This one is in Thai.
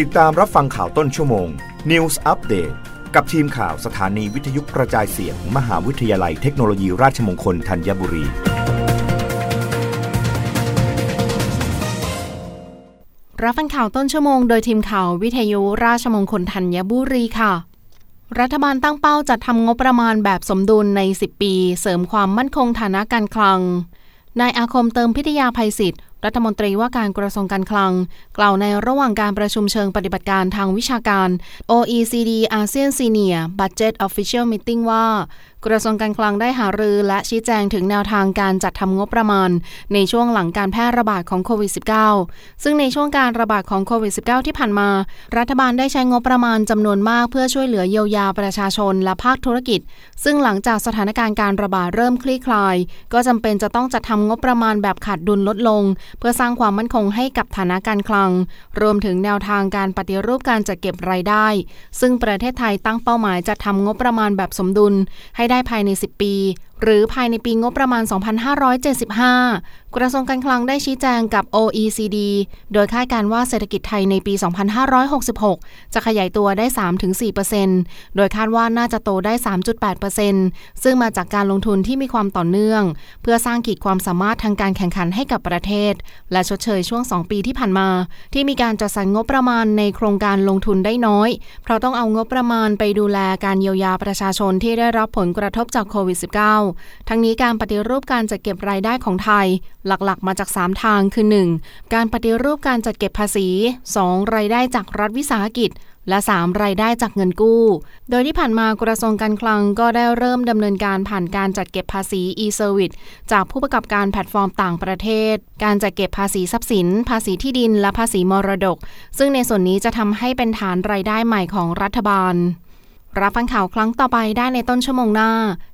ติดตามรับฟังข่าวต้นชั่วโมง News Update กับทีมข่าวสถานีวิทยุกระจายเสียงมมหาวิทยาลัยเทคโนโลยีราชมงคลธัญบุรี รับฟังข่าวต้นชั่วโมงโดยทีมข่าววิทยุราชมงคลธัญบุรีค่ะ รัฐบาลตั้งเป้าจัดทำงบประมาณแบบสมดุลใน 10 ปี เสริมความมั่นคงฐานะการคลังนายอาคมเติมพิทยาภัยศิษย์ รัฐมนตรีว่าการกระทรวงการคลัง กล่าวในระหว่างการประชุมเชิงปฏิบัติการทางวิชาการ OECD ASEAN Senior Budget Official Meeting ว่า กระทรวงการคลังได้หารือและชี้แจงถึงแนวทางการจัดทำงบประมาณ ในช่วงหลังการแพร่ระบาดของโควิด -19 ซึ่งในช่วงการระบาดของโควิด -19 ที่ผ่านมา รัฐบาลได้ใช้งบประมาณจำนวนมากเพื่อช่วยเหลือเยียวยาประชาชนและภาคธุรกิจ ซึ่งหลังจากสถานการณ์การระบาดเริ่มคลี่คลาย ก็จำเป็นจะต้องจัดทำงบประมาณแบบขาดดุลลดลง เพื่อสร้างความมั่นคงให้กับฐานะการคลัง รวมถึงแนวทางการปฏิรูปการจัดเก็บรายได้ ซึ่งประเทศไทยตั้งเป้าหมายจัดทำงบประมาณแบบสมดุลให้ได้ภายใน 10 ปี หรือภายในปีงบประมาณ 2575 กระทรวงการคลังได้ชี้แจงกับ OECD โดยคาดการว่าเศรษฐกิจไทยในปี 2566 จะขยายตัวได้ 3-4%โดยคาดว่าน่าจะโตได้ 3.8%ซึ่งมาจากการลงทุนที่มีความต่อเนื่อง เพื่อสร้างขีดความสามารถทางการแข่งขันให้กับประเทศ และชดเชยช่วง 2 ปีที่ผ่านมา ที่มีการจัดสรรงบประมาณในโครงการลงทุนได้น้อย เพราะต้องเอางบประมาณไปดูแลการเยียวยาประชาชนที่ได้รับผลกระทบจากโควิด -19 ทั้งนี้การปฏิรูปการจัดเก็บรายได้ของไทย หลักๆ มาจาก 3 ทางคือ 1. การปฏิรูปการจัดเก็บภาษี 2. รายได้จากรัฐวิสาหกิจและ 3. รายได้จากเงินกู้ โดยที่ผ่านมากระทรวงการคลังก็ได้เริ่มดำเนินการผ่านการจัดเก็บภาษี e-service จากผู้ประกอบการแพลตฟอร์มต่างประเทศ การจัดเก็บภาษีทรัพย์สิน ภาษีที่ดิน และภาษีมรดก ซึ่งในส่วนนี้จะทำให้เป็นฐานรายได้ใหม่ของรัฐบาล รับฟังข่าวครั้งต่อไปได้ในต้นชั่วโมงหน้า